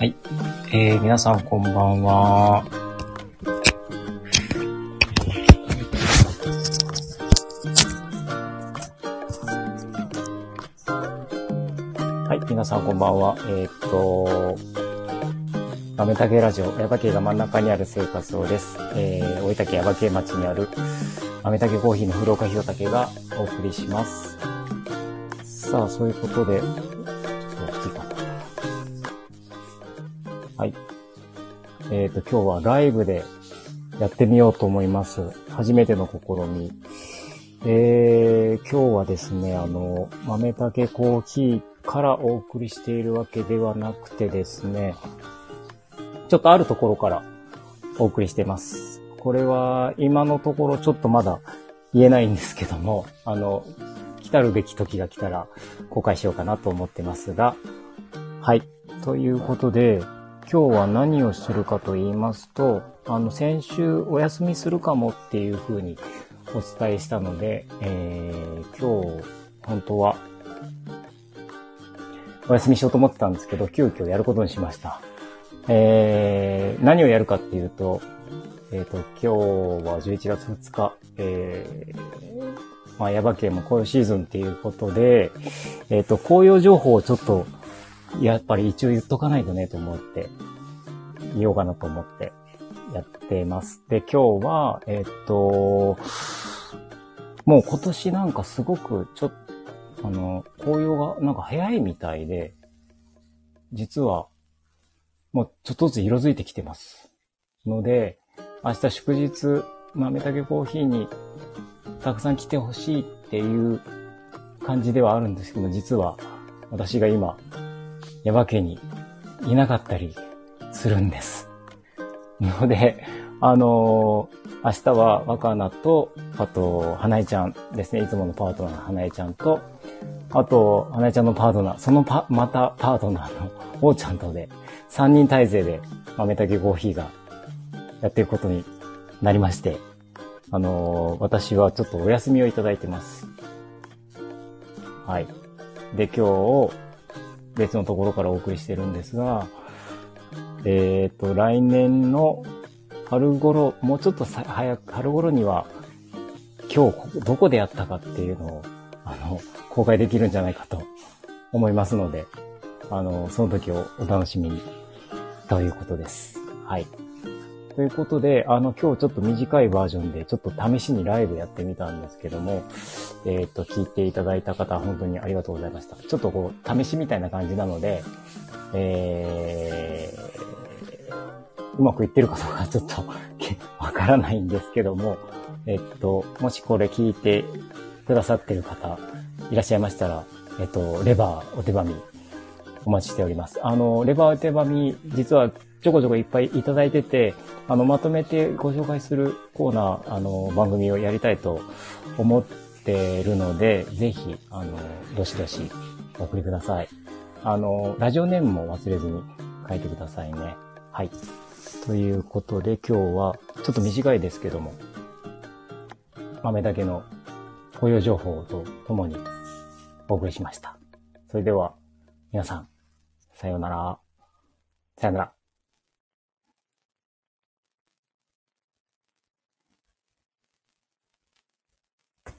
はい。えー、皆さんこんばんは。はい。皆さんこんばんは。えー、っと、豆竹ラジオ、矢場家が真ん中にある生活をです。えー、大分県矢場家町にある豆竹コーヒーの古岡弘武がお送りします。さあ、そういうことで、ちょっと大き。はい。えっ、と、今日はライブでやってみようと思います。初めての試み。えー、今日はですね、あの、豆竹コーヒーからお送りしているわけではなくてですね、ちょっとあるところからお送りしてます。これは今のところちょっとまだ言えないんですけども、あの、来たるべき時が来たら公開しようかなと思ってますが、はい。ということで、今日は何をするかと言いますと、あの、先週お休みするかもっていうふうにお伝えしたので、えー、今日、本当は、お休みしようと思ってたんですけど、急遽やることにしました。えー、何をやるかっていうと、えっ、と、今日は11月2日、えー、まあ、ヤバ系も紅葉シーズンっていうことで、えっ、と、紅葉情報をちょっと、やっぱり一応言っとかないとねと思って、言おうかなと思ってやってます。で、今日は、えっ、と、もう今年なんかすごくちょっと、あの、紅葉がなんか早いみたいで、実は、もうちょっとずつ色づいてきてます。ので、明日祝日、豆竹コーヒーにたくさん来てほしいっていう感じではあるんですけど、実は私が今、ヤバ家にいなかったりするんです。ので、あのー明日は若菜と、あと、花江ちゃんですね。いつものパートナーの花江ちゃんと、あと、花江ちゃんのパートナー、そのパ、またパートナーの王ちゃんとで、3人体制で豆竹コーヒーがやっていくことになりまして、あのー私はちょっとお休みをいただいてます。はい。で、今日、別のところからお送りしてるんですが、えっ、と、来年の春頃、もうちょっと早く、春頃には、今日どこでやったかっていうのを、あの、公開できるんじゃないかと思いますので、あの、その時をお楽しみに、ということです。はい。ということで、あの、今日ちょっと短いバージョンで、ちょっと試しにライブやってみたんですけども、えっ、と、聞いていただいた方、本当にありがとうございました。ちょっとこう、試しみたいな感じなので、えー、うまくいってるかどうかちょっとわからないんですけども、えっと、もしこれ聞いてくださってる方いらっしゃいましたら、えっと、レバーお手紙お待ちしております。あの、レバー手紙、実はちょこちょこいっぱいいただいてて、あの、まとめてご紹介するコーナー、あの、番組をやりたいと思ってるので、ぜひ、あの、どしどしお送りください。あの、ラジオネームも忘れずに書いてくださいね。はい。ということで今日は、ちょっと短いですけども、豆だけの雇用情報とともにお送りしました。それでは、皆さん、さようなら。さようなら。